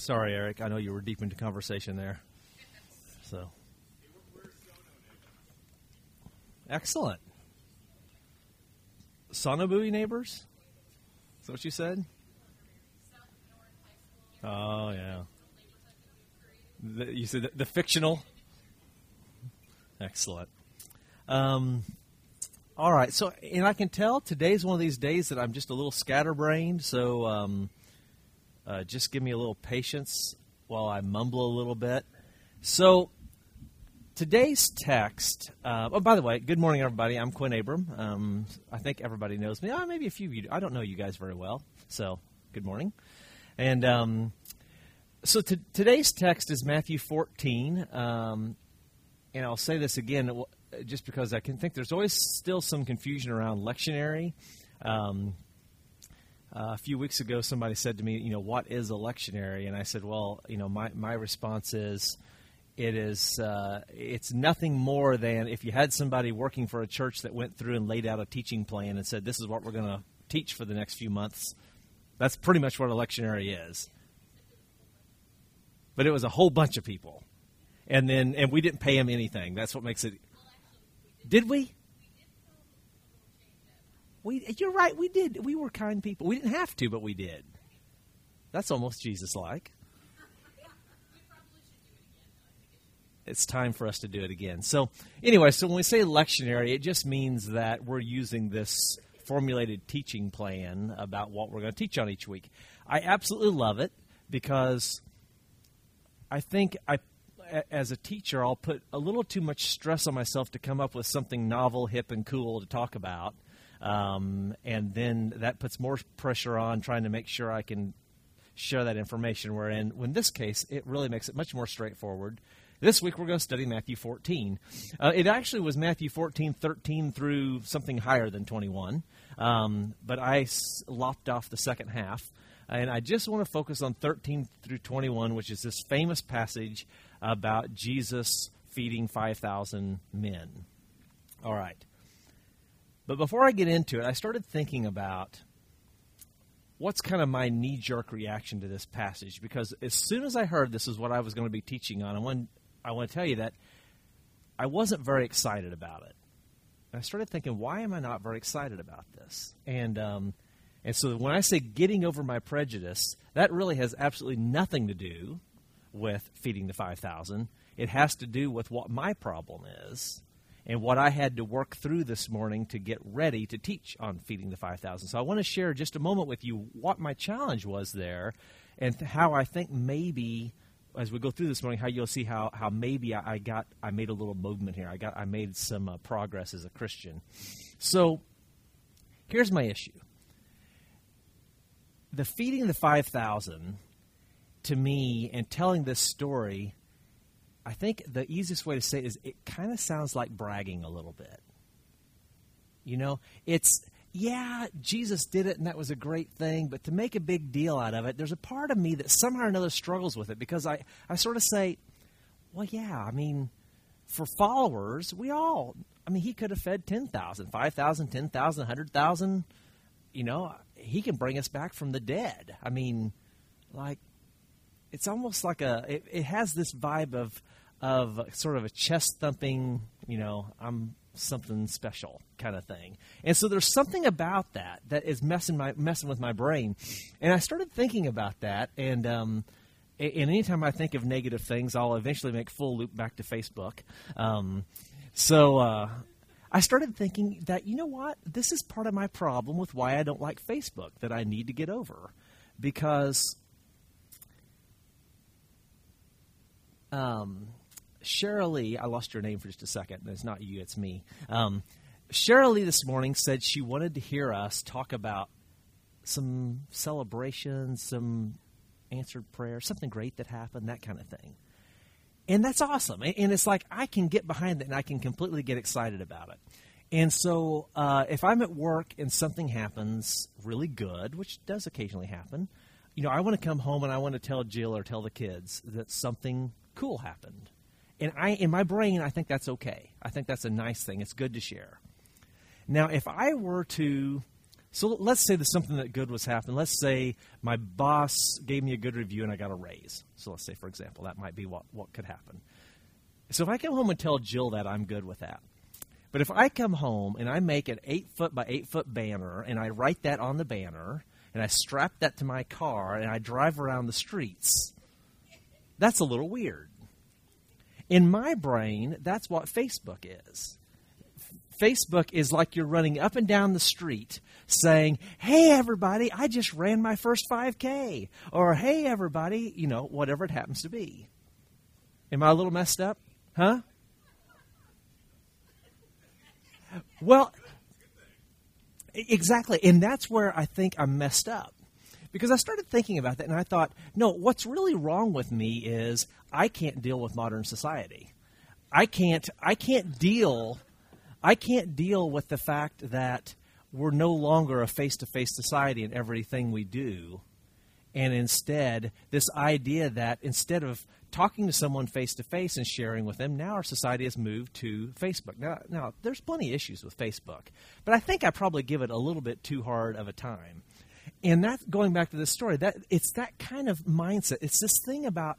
Sorry, Eric. I know you were deep into conversation there. So, excellent. Sonobui neighbors? Is that what you said? Oh yeah. The, you said the, the fictional. Excellent. Um, all right. So, and I can tell today's one of these days that I'm just a little scatterbrained. So, um, uh, just give me a little patience while I mumble a little bit. So, today's text. Uh, oh, by the way, good morning, everybody. I'm Kwin Abram. Um, I think everybody knows me. Oh, maybe a few of you. I don't know you guys very well. So, good morning. And um, so, t- today's text is Matthew 14. Um, and I'll say this again just because I can think there's always still some confusion around lectionary. Um, uh, a few weeks ago, somebody said to me, you know, what is a lectionary? And I said, well, you know, my, my response is, it is uh, it's nothing more than if you had somebody working for a church that went through and laid out a teaching plan and said, this is what we're going to teach for the next few months. That's pretty much what a lectionary is. But it was a whole bunch of people, and then and we didn't pay them anything. That's what makes it did we? We, you're right. We did. We were kind people. We didn't have to, but we did. That's almost Jesus-like. It's time for us to do it again. So, anyway, so when we say lectionary, it just means that we're using this formulated teaching plan about what we're going to teach on each week. I absolutely love it because I think I as a teacher, I'll put a little too much stress on myself to come up with something novel, hip, and cool to talk about. Um, and then that puts more pressure on trying to make sure I can share that information. Wherein, in this case, it really makes it much more straightforward. This week we're going to study Matthew 14. Uh, it actually was Matthew 14, 13 through something higher than 21, um, but I s- lopped off the second half. And I just want to focus on 13 through 21, which is this famous passage about Jesus feeding 5,000 men. All right. But before I get into it, I started thinking about what's kind of my knee jerk reaction to this passage because as soon as I heard this is what I was going to be teaching on, I want, I want to tell you that I wasn't very excited about it. And I started thinking, why am I not very excited about this? And um, and so when I say getting over my prejudice, that really has absolutely nothing to do with feeding the 5,000. It has to do with what my problem is and what I had to work through this morning to get ready to teach on feeding the 5,000. So I want to share just a moment with you what my challenge was there and how I think maybe as we go through this morning how you'll see how, how maybe I, got I made a little movement here. I got I made some uh, progress as a Christian. So here's my issue. The feeding the 5,000 to me and telling this story, I think the easiest way to say it is it kind of sounds like bragging a little bit. You know, it's yeah, Jesus did it and that was a great thing, but to make a big deal out of it, there's a part of me that somehow or another struggles with it because I, I sort of say, well, yeah, I mean, for followers, we all, I mean, he could have fed 10,000, 5,000, 10,000, 100,000. You know, he can bring us back from the dead. I mean, like, it's almost like a it, it has this vibe of of sort of a chest thumping, you know, I'm something special kind of thing. And so there's something about that that is messing my messing with my brain. And I started thinking about that and um and anytime I think of negative things, I'll eventually make full loop back to Facebook. Um, so uh, I started thinking that you know what, this is part of my problem with why I don't like Facebook that I need to get over, because um, Lee, I lost your name for just a second. It's not you, it's me. Um, Lee this morning said she wanted to hear us talk about some celebrations, some answered prayer, something great that happened, that kind of thing. And that's awesome. And it's like I can get behind it and I can completely get excited about it. And so uh, if I'm at work and something happens really good, which does occasionally happen, you know, I want to come home and I want to tell Jill or tell the kids that something cool happened. And I, in my brain, I think that's okay. I think that's a nice thing. It's good to share. Now, if I were to So let's say there's something that good was happening. Let's say my boss gave me a good review and I got a raise. So let's say, for example, that might be what, what could happen. So if I come home and tell Jill that, I'm good with that. But if I come home and I make an eight foot by eight foot banner and I write that on the banner and I strap that to my car and I drive around the streets, that's a little weird. In my brain, that's what Facebook is. Facebook is like you're running up and down the street saying, Hey, everybody, I just ran my first 5K. Or, Hey, everybody, you know, whatever it happens to be. Am I a little messed up? Huh? Well, exactly. And that's where I think I'm messed up. Because I started thinking about that and I thought, no, what's really wrong with me is I can't deal with modern society. I can't I can't deal I can't deal with the fact that we're no longer a face to face society in everything we do. And instead, this idea that instead of talking to someone face to face and sharing with them, now our society has moved to Facebook. Now, now, there's plenty of issues with Facebook, but I think I probably give it a little bit too hard of a time. And that going back to this story, that it's that kind of mindset. It's this thing about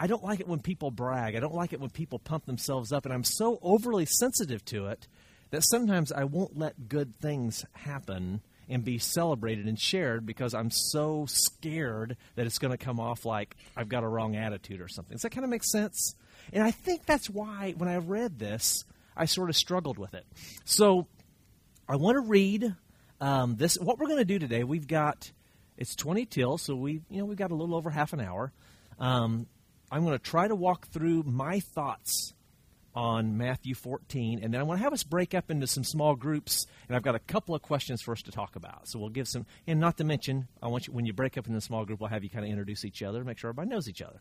I don't like it when people brag. I don't like it when people pump themselves up, and I'm so overly sensitive to it that sometimes I won't let good things happen and be celebrated and shared because I'm so scared that it's going to come off like I've got a wrong attitude or something. Does that kind of make sense? And I think that's why when I read this, I sort of struggled with it. So I want to read um, this. What we're going to do today, we've got it's 20 till, so we you know we've got a little over half an hour. Um, I'm going to try to walk through my thoughts on Matthew 14, and then I want to have us break up into some small groups, and I've got a couple of questions for us to talk about. So we'll give some, and not to mention, I want you when you break up into a small group, we'll have you kind of introduce each other, make sure everybody knows each other.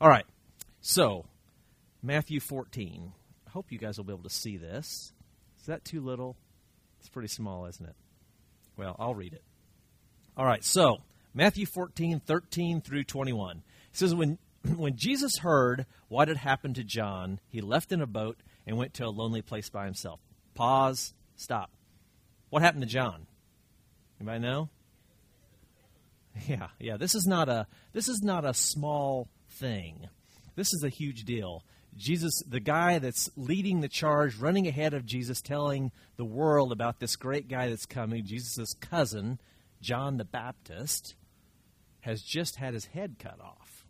All right, so Matthew 14. I hope you guys will be able to see this. Is that too little? It's pretty small, isn't it? Well, I'll read it. All right, so Matthew 14, 13 through 21. It says, When when Jesus heard what had happened to John, he left in a boat and went to a lonely place by himself. Pause, stop. What happened to John? Anybody know? Yeah, yeah. This is not a this is not a small thing. This is a huge deal. Jesus, the guy that's leading the charge, running ahead of Jesus, telling the world about this great guy that's coming, Jesus' cousin, John the Baptist, has just had his head cut off.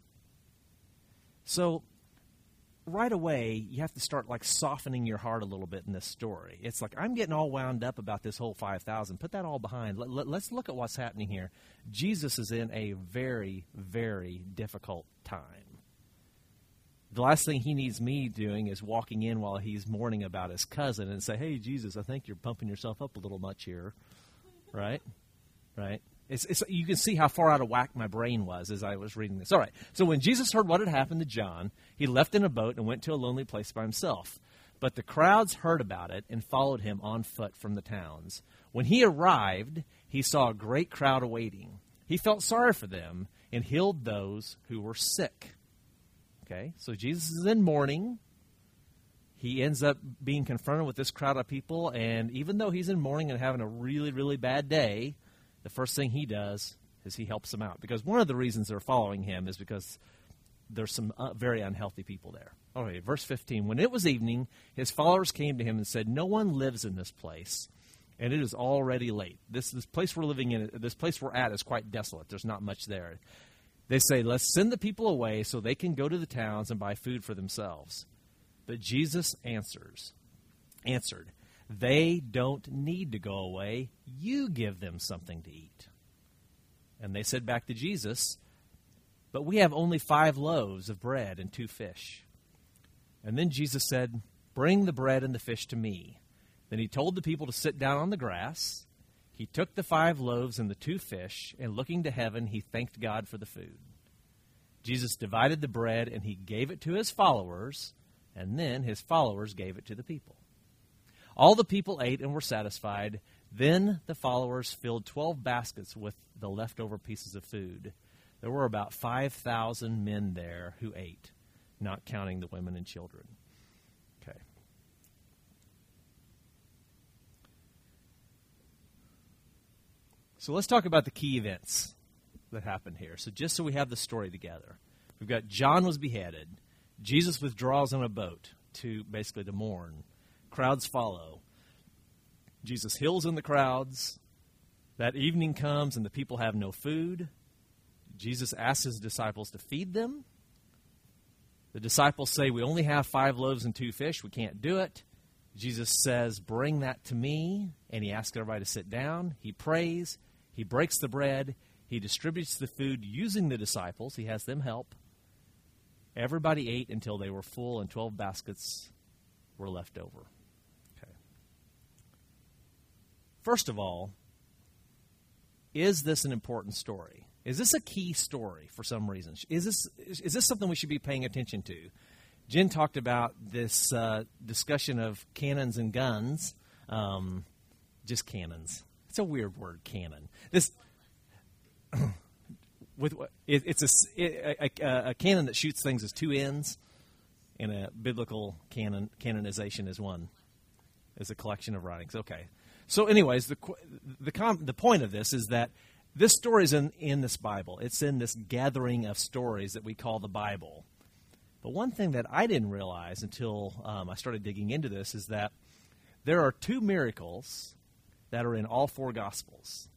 So right away, you have to start like softening your heart a little bit in this story. It's like I'm getting all wound up about this whole 5,000. Put that all behind. Let, let, let's look at what's happening here. Jesus is in a very, very difficult time. The last thing he needs me doing is walking in while he's mourning about his cousin and say, "Hey, Jesus, I think you're pumping yourself up a little much here." Right? Right? It's, it's, you can see how far out of whack my brain was as I was reading this. All right. So when Jesus heard what had happened to John, he left in a boat and went to a lonely place by himself. But the crowds heard about it and followed him on foot from the towns. When he arrived, he saw a great crowd awaiting. He felt sorry for them and healed those who were sick. Okay, so Jesus is in mourning. He ends up being confronted with this crowd of people, and even though he's in mourning and having a really, really bad day, the first thing he does is he helps them out. Because one of the reasons they're following him is because there's some uh, very unhealthy people there. Okay, verse 15. When it was evening, his followers came to him and said, No one lives in this place, and it is already late. This, this place we're living in, this place we're at is quite desolate. There's not much there. They say, Let's send the people away so they can go to the towns and buy food for themselves. But Jesus answers, answered, they don't need to go away. You give them something to eat. And they said back to Jesus, But we have only five loaves of bread and two fish. And then Jesus said, Bring the bread and the fish to me. Then he told the people to sit down on the grass. He took the five loaves and the two fish, and looking to heaven, he thanked God for the food. Jesus divided the bread and he gave it to his followers, and then his followers gave it to the people. All the people ate and were satisfied. Then the followers filled 12 baskets with the leftover pieces of food. There were about 5,000 men there who ate, not counting the women and children. So let's talk about the key events that happened here. So just so we have the story together, we've got John was beheaded. Jesus withdraws on a boat to basically to mourn. Crowds follow. Jesus heals in the crowds. That evening comes and the people have no food. Jesus asks his disciples to feed them. The disciples say, We only have five loaves and two fish. We can't do it. Jesus says, Bring that to me. And he asks everybody to sit down. He prays. He breaks the bread. He distributes the food using the disciples. He has them help. Everybody ate until they were full, and 12 baskets were left over. Okay. First of all, is this an important story? Is this a key story for some reason? Is this is this something we should be paying attention to? Jen talked about this uh, discussion of cannons and guns, um, just cannons. It's a weird word, canon. This with it, it's a, a, a, a, cannon that shoots things as two ends, and a biblical canon canonization is one, is a collection of writings. Okay, so anyways, the the com, the point of this is that this story is in in this Bible. It's in this gathering of stories that we call the Bible. But one thing that I didn't realize until um, I started digging into this is that there are two miracles that are in all four Gospels.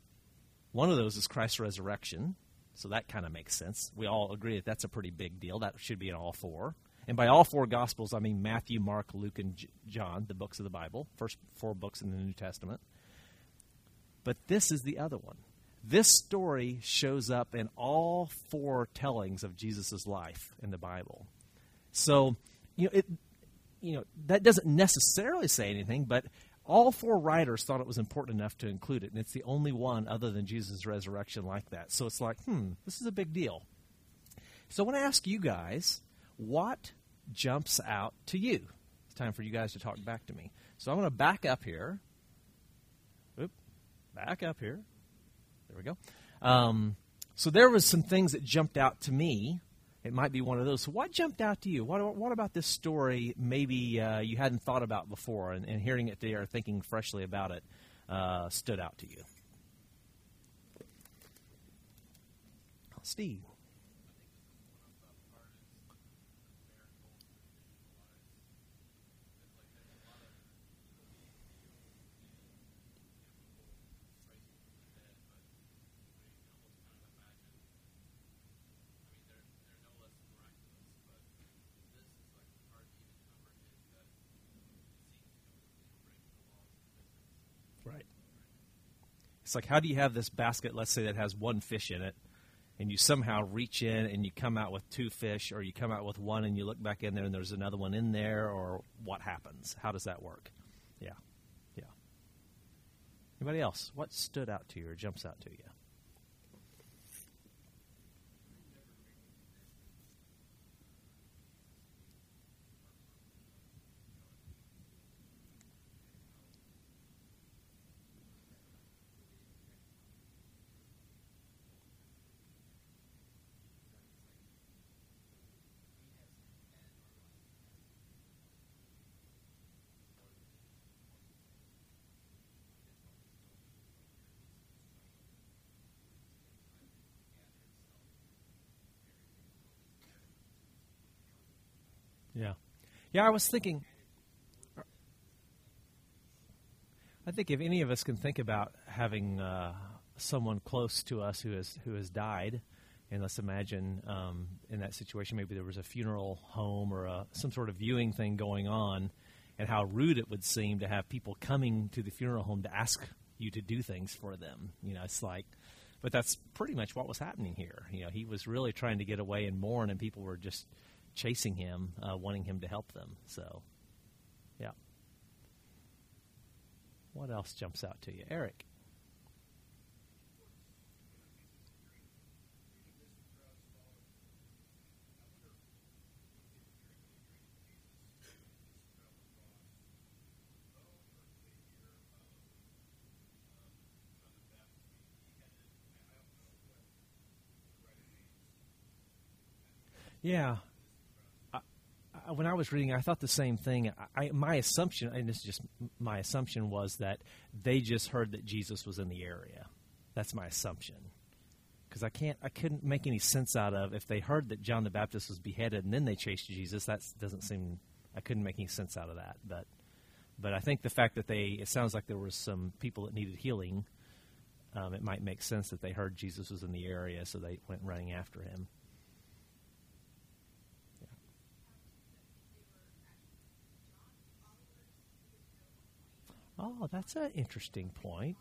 One of those is Christ's resurrection, so that kind of makes sense. We all agree that that's a pretty big deal. That should be in all four. And by all four Gospels, I mean Matthew, Mark, Luke, and John, the books of the Bible, first four books in the New Testament. But this is the other one. This story shows up in all four tellings of Jesus' life in the Bible. So, you know, it, you know, that doesn't necessarily say anything, but all four writers thought it was important enough to include it, and it's the only one other than Jesus' resurrection like that. So it's like, hmm, this is a big deal. So I want to ask you guys, what jumps out to you? It's time for you guys to talk back to me. So I'm going to back up here. Oop, back up here. There we go. Um, so there was some things that jumped out to me it might be one of those. So, what jumped out to you? What, what about this story maybe uh, you hadn't thought about before, and, and, hearing it today or thinking freshly about it uh, stood out to you? Steve. It's like, how do you have this basket, let's say, that has one fish in it, and you somehow reach in and you come out with two fish, or you come out with one and you look back in there and there's another one in there, or what happens? How does that work? Yeah. Yeah. Anybody else? What stood out to you or jumps out to you? Yeah. Yeah, I was thinking. I think if any of us can think about having uh, someone close to us who has who has died, and let's imagine um, in that situation maybe there was a funeral home or a, some sort of viewing thing going on, and how rude it would seem to have people coming to the funeral home to ask you to do things for them. You know, it's like, but that's pretty much what was happening here. You know, he was really trying to get away and mourn, and people were just chasing him, uh, wanting him to help them. So, yeah. What else jumps out to you, Eric? Yeah, when I was reading, I thought the same thing. I, my assumption, and this is just my assumption, was that they just heard that Jesus was in the area, That's my assumption. Because I can't, I couldn't make any sense out of if they heard that John the Baptist was beheaded and then they chased Jesus. That doesn't seem. I couldn't make any sense out of that. But, but I think the fact that they, it sounds like there was some people that needed healing. Um, it might make sense that they heard Jesus was in the area, so they went running after him. Oh, that's an interesting point.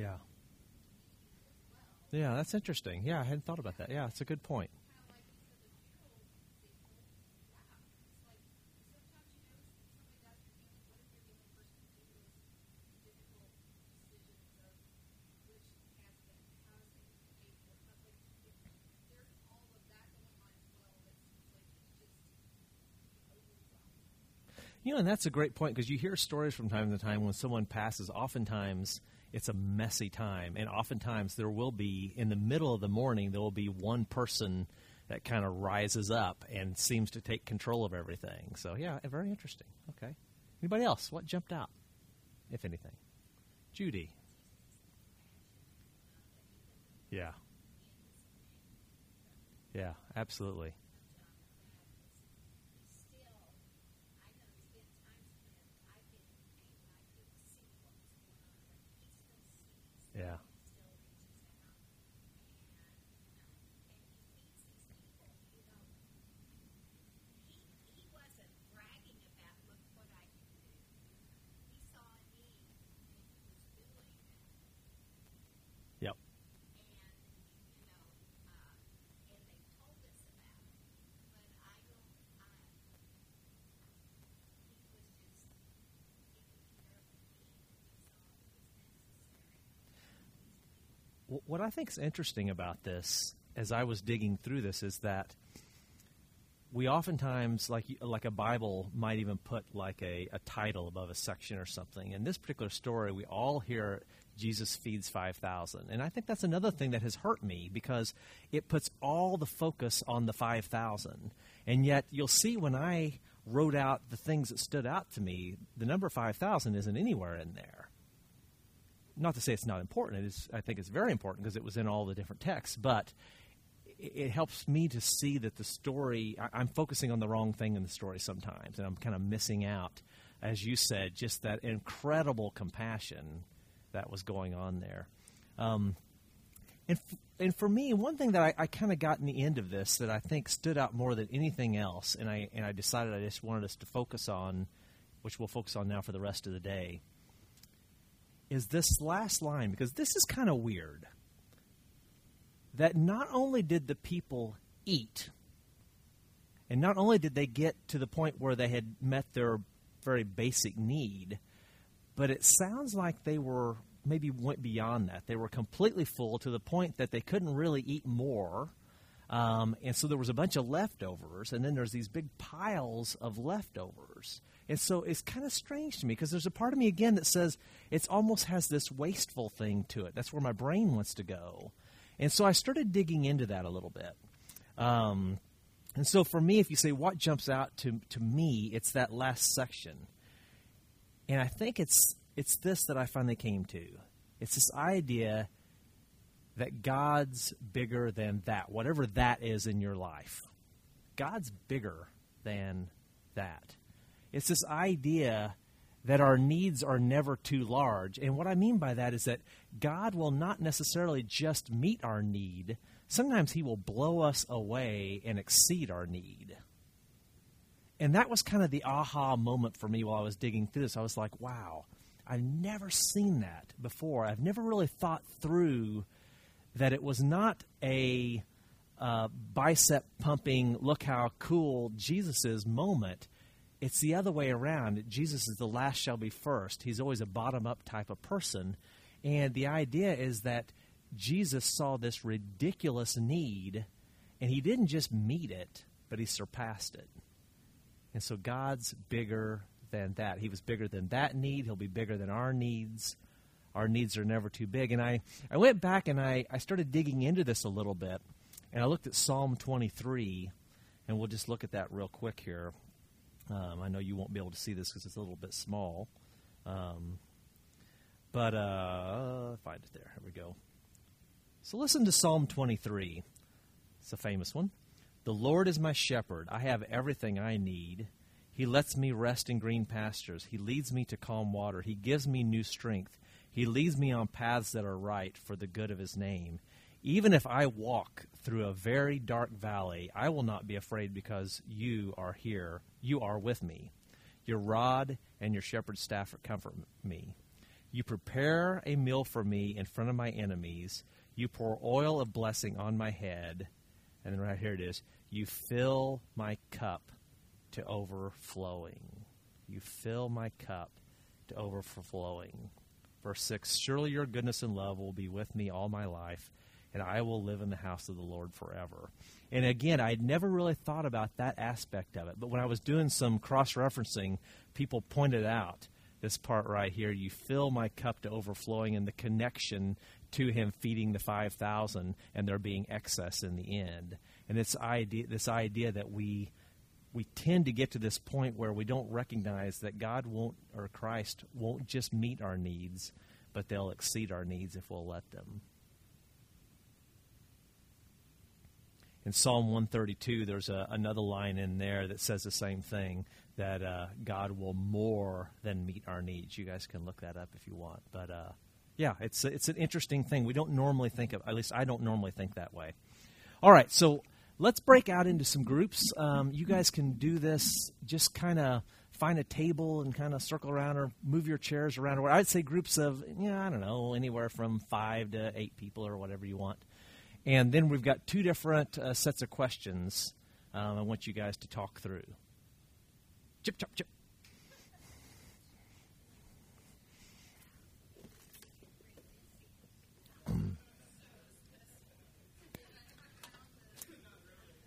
Yeah. Yeah, that's interesting. Yeah, I hadn't thought about that. Yeah, it's a good point. You know, and that's a great point because you hear stories from time to time when someone passes. Oftentimes, it's a messy time, and oftentimes there will be in the middle of the morning there will be one person that kind of rises up and seems to take control of everything. So yeah, very interesting. Okay, anybody else? What jumped out, if anything? Judy. Yeah. Yeah, absolutely. Yeah. What I think is interesting about this, as I was digging through this, is that we oftentimes like like a Bible might even put like a, a title above a section or something. In this particular story, we all hear Jesus feeds five thousand, and I think that's another thing that has hurt me because it puts all the focus on the five thousand, and yet you'll see when I wrote out the things that stood out to me, the number five thousand isn't anywhere in there not to say it's not important. It is, I think it's very important because it was in all the different texts. But it, it helps me to see that the story. I, am focusing on the wrong thing in the story sometimes, and I'm kind of missing out, as you said, just that incredible compassion that was going on there. Um, and f- and for me, one thing that I, I kind of got in the end of this that I think stood out more than anything else, and I and I decided I just wanted us to focus on, which we'll focus on now for the rest of the day is this last line because this is kind of weird. That not only did the people eat, and not only did they get to the point where they had met their very basic need, but it sounds like they were maybe went beyond that. They were completely full to the point that they couldn't really eat more. Um, and so there was a bunch of leftovers, and then there's these big piles of leftovers. And so it's kind of strange to me because there's a part of me again that says it almost has this wasteful thing to it. That's where my brain wants to go. And so I started digging into that a little bit. Um, and so for me, if you say what jumps out to, to me, it's that last section. And I think it's, it's this that I finally came to. It's this idea that God's bigger than that, whatever that is in your life. God's bigger than that. It's this idea that our needs are never too large. And what I mean by that is that God will not necessarily just meet our need sometimes He will blow us away and exceed our need. And that was kind of the aha moment for me while I was digging through this. I was like, wow, I've never seen that before. I've never really thought through that it was not a uh, bicep pumping, look how cool Jesus is moment. It's the other way around. Jesus is the last shall be first. He's always a bottom up type of person. And the idea is that Jesus saw this ridiculous need, and he didn't just meet it, but he surpassed it. And so God's bigger than that. He was bigger than that need. He'll be bigger than our needs. Our needs are never too big. And I, I went back and I, I started digging into this a little bit. And I looked at Psalm 23, and we'll just look at that real quick here. Um, I know you won't be able to see this because it's a little bit small. Um, but uh, find it there. Here we go. So listen to Psalm 23. It's a famous one. The Lord is my shepherd. I have everything I need. He lets me rest in green pastures. He leads me to calm water. He gives me new strength. He leads me on paths that are right for the good of his name. Even if I walk through a very dark valley, I will not be afraid because you are here. You are with me. Your rod and your shepherd's staff comfort me. You prepare a meal for me in front of my enemies. You pour oil of blessing on my head. And then right here it is. You fill my cup to overflowing. You fill my cup to overflowing. Verse 6 Surely your goodness and love will be with me all my life, and I will live in the house of the Lord forever. And again, I had never really thought about that aspect of it. But when I was doing some cross referencing, people pointed out this part right here you fill my cup to overflowing, and the connection to him feeding the 5,000 and there being excess in the end. And this idea, this idea that we we tend to get to this point where we don't recognize that God won't or Christ won't just meet our needs, but they'll exceed our needs if we'll let them. In Psalm 132, there's a, another line in there that says the same thing that uh, God will more than meet our needs. You guys can look that up if you want. But uh, yeah, it's it's an interesting thing. We don't normally think of, at least I don't normally think that way. All right, so let's break out into some groups. Um, you guys can do this. Just kind of find a table and kind of circle around or move your chairs around. Or I'd say groups of, yeah, I don't know, anywhere from five to eight people or whatever you want. And then we've got two different uh, sets of questions um, I want you guys to talk through. Chip, chop, chip.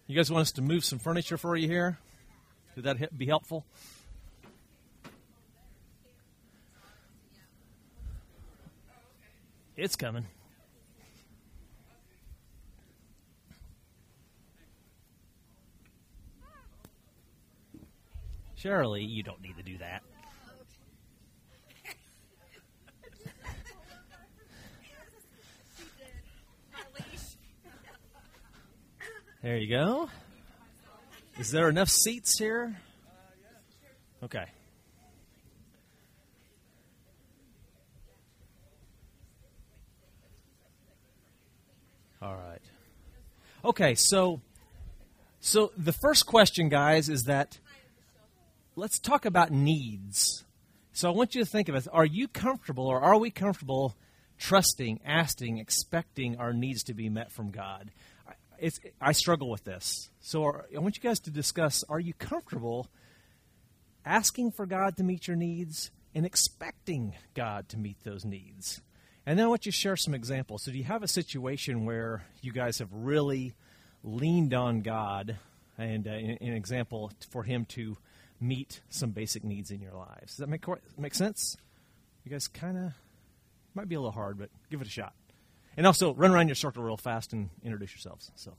You guys want us to move some furniture for you here? Would that be helpful? It's coming. Shirley, you don't need to do that. There you go. Is there enough seats here? Okay. All right. Okay, so so the first question guys is that let's talk about needs. So I want you to think of it. Are you comfortable or are we comfortable trusting, asking, expecting our needs to be met from God? it's, I struggle with this. So I want you guys to discuss are you comfortable asking for God to meet your needs and expecting God to meet those needs? And then I want you to share some examples. So, do you have a situation where you guys have really leaned on God and uh, an example for Him to meet some basic needs in your lives? Does that make, make sense? You guys kind of might be a little hard, but give it a shot. And also, run around your circle real fast and introduce yourselves. So.